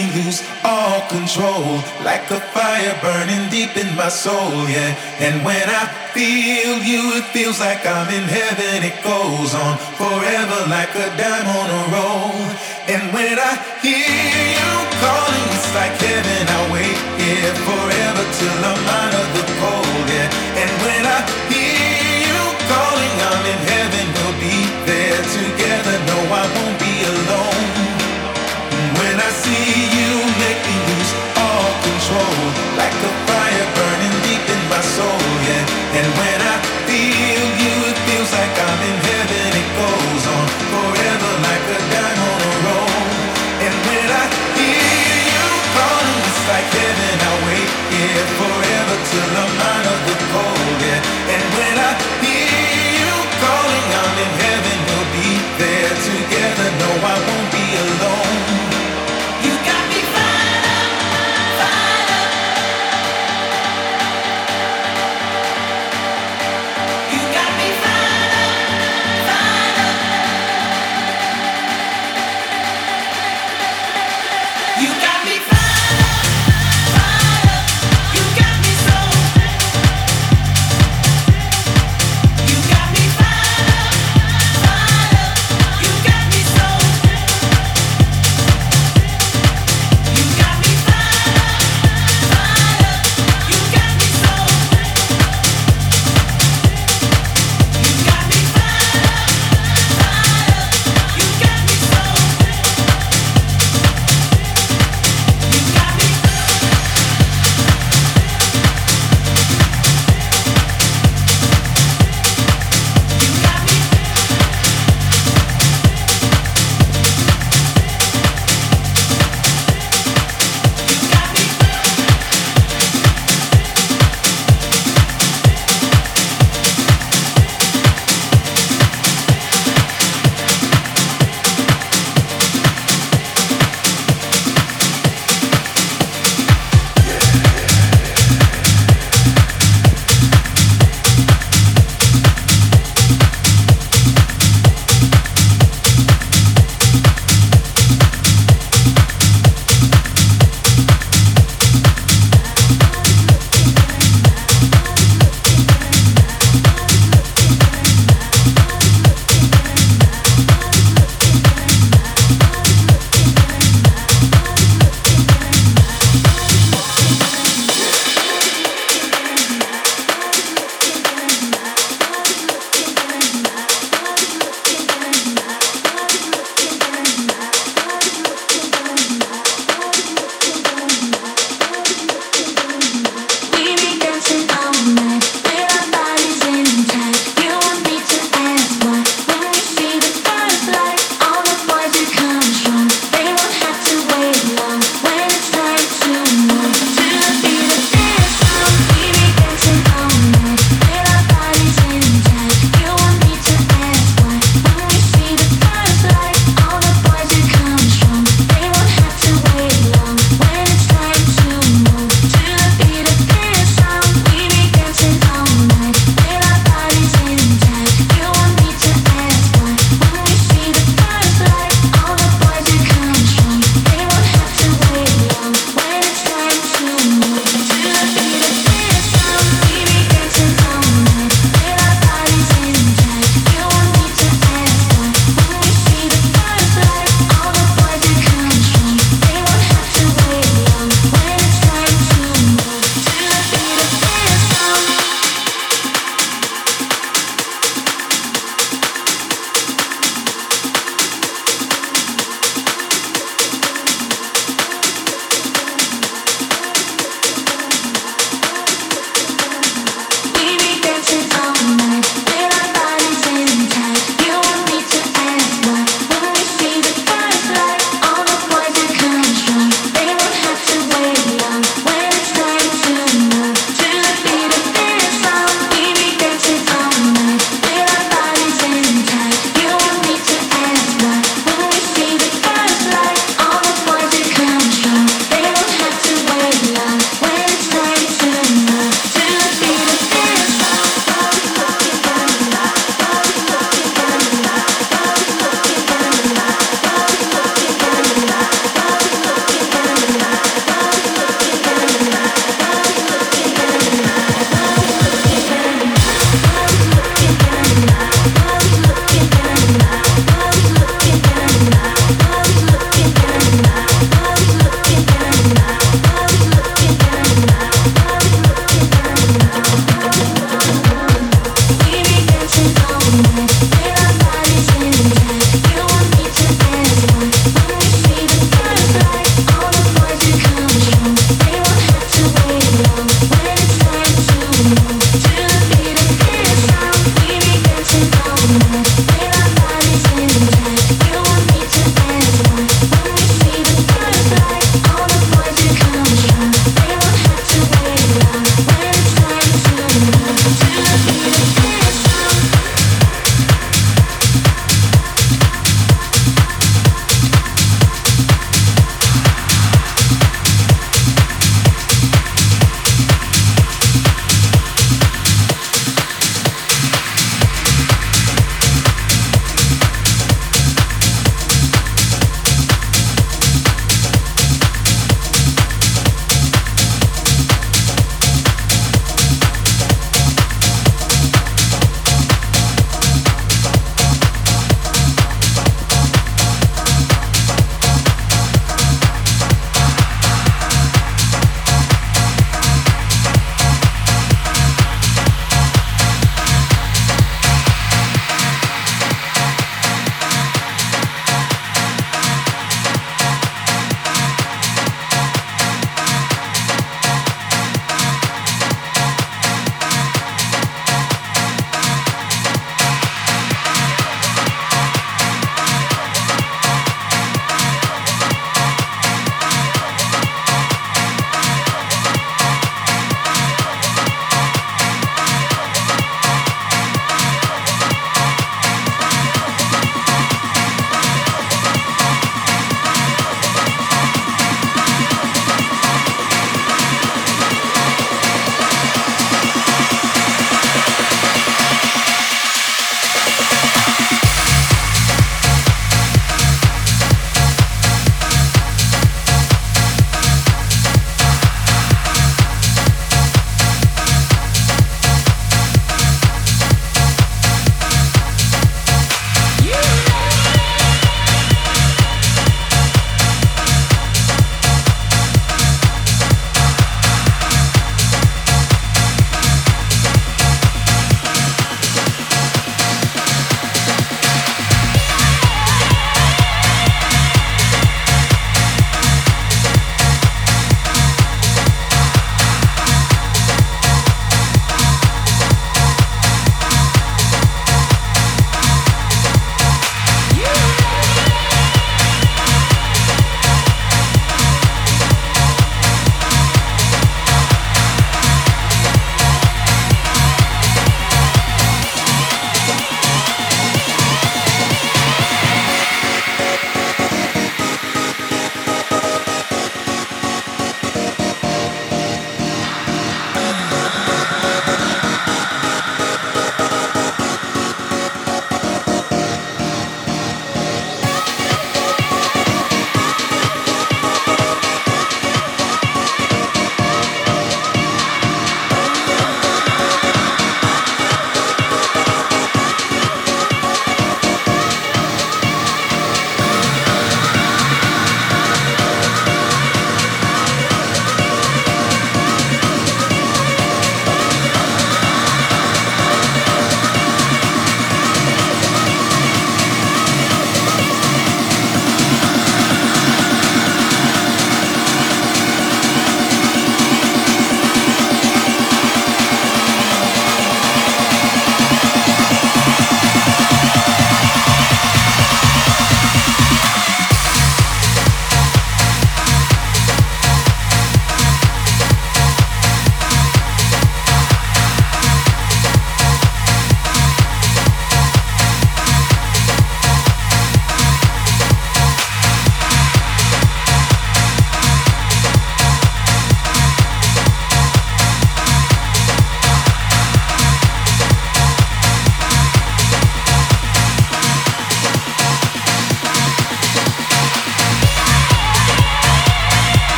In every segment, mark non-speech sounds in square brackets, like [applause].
Lose all control, like a fire burning deep in my soul, yeah. And when I feel you, it feels like I'm in heaven. It goes on forever, like a dime on a roll. And when I hear you calling, it's like heaven. I wait here forever till I'm out of the cold, yeah.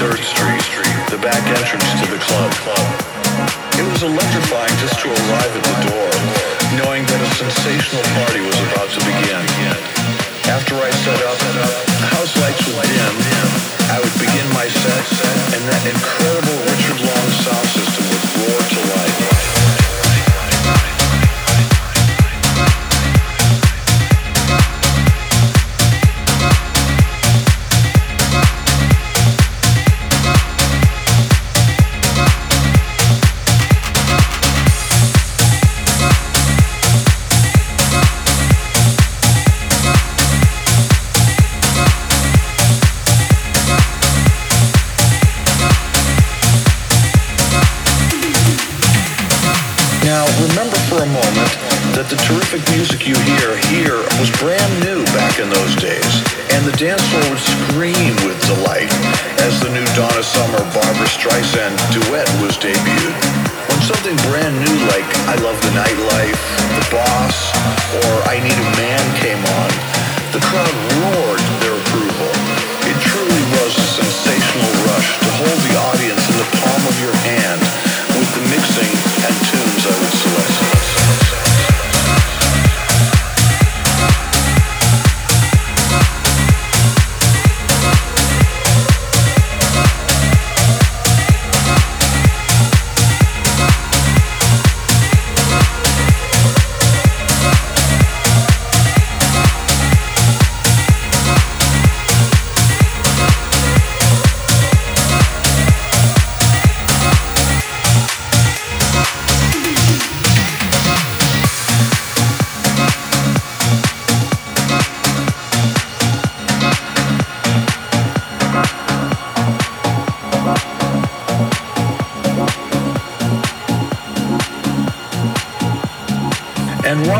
3rd Street, the back entrance to the club.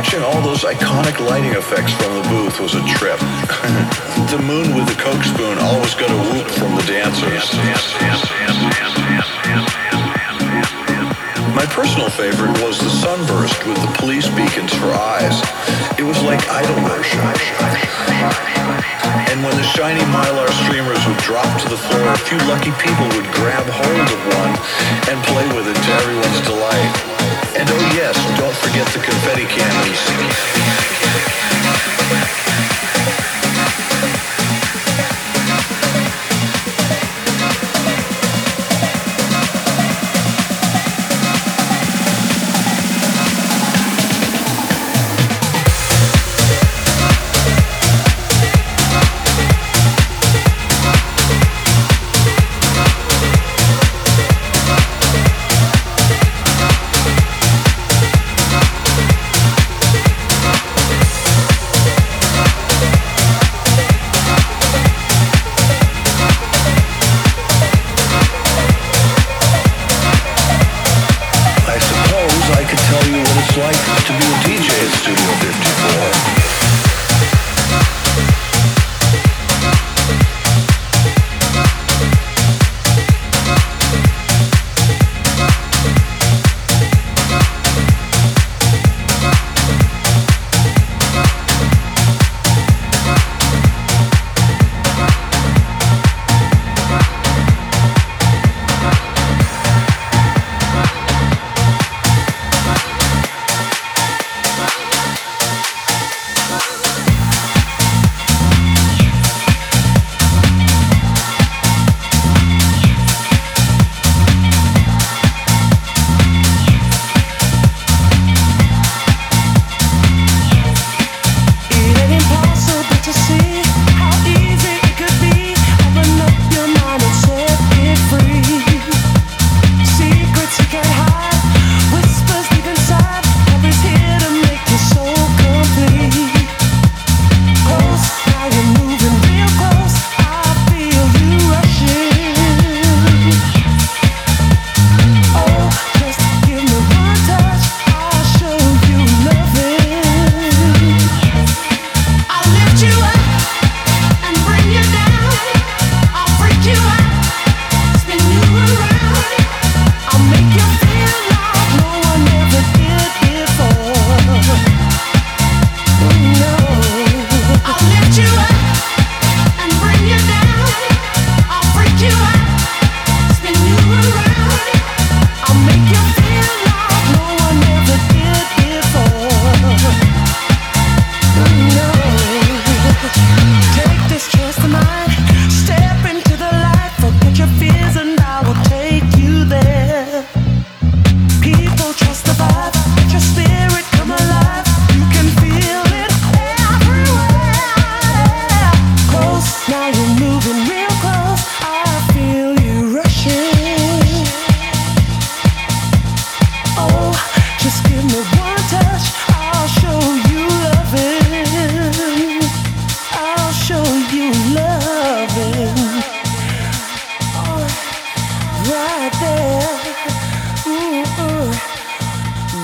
Those iconic lighting effects from the booth was a trip. [laughs] the moon with the coke spoon always got a whoop from the dancers. My personal favorite was the sunburst with the police beacons for eyes. It was like idol worship. And when the shiny mylar streamers would drop to the floor, a few lucky people would grab hold of one and play with it to everyone's delight. And oh yes, don't forget the confetti cannons.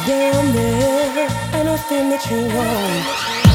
Down there, mm-hmm. anything that you want.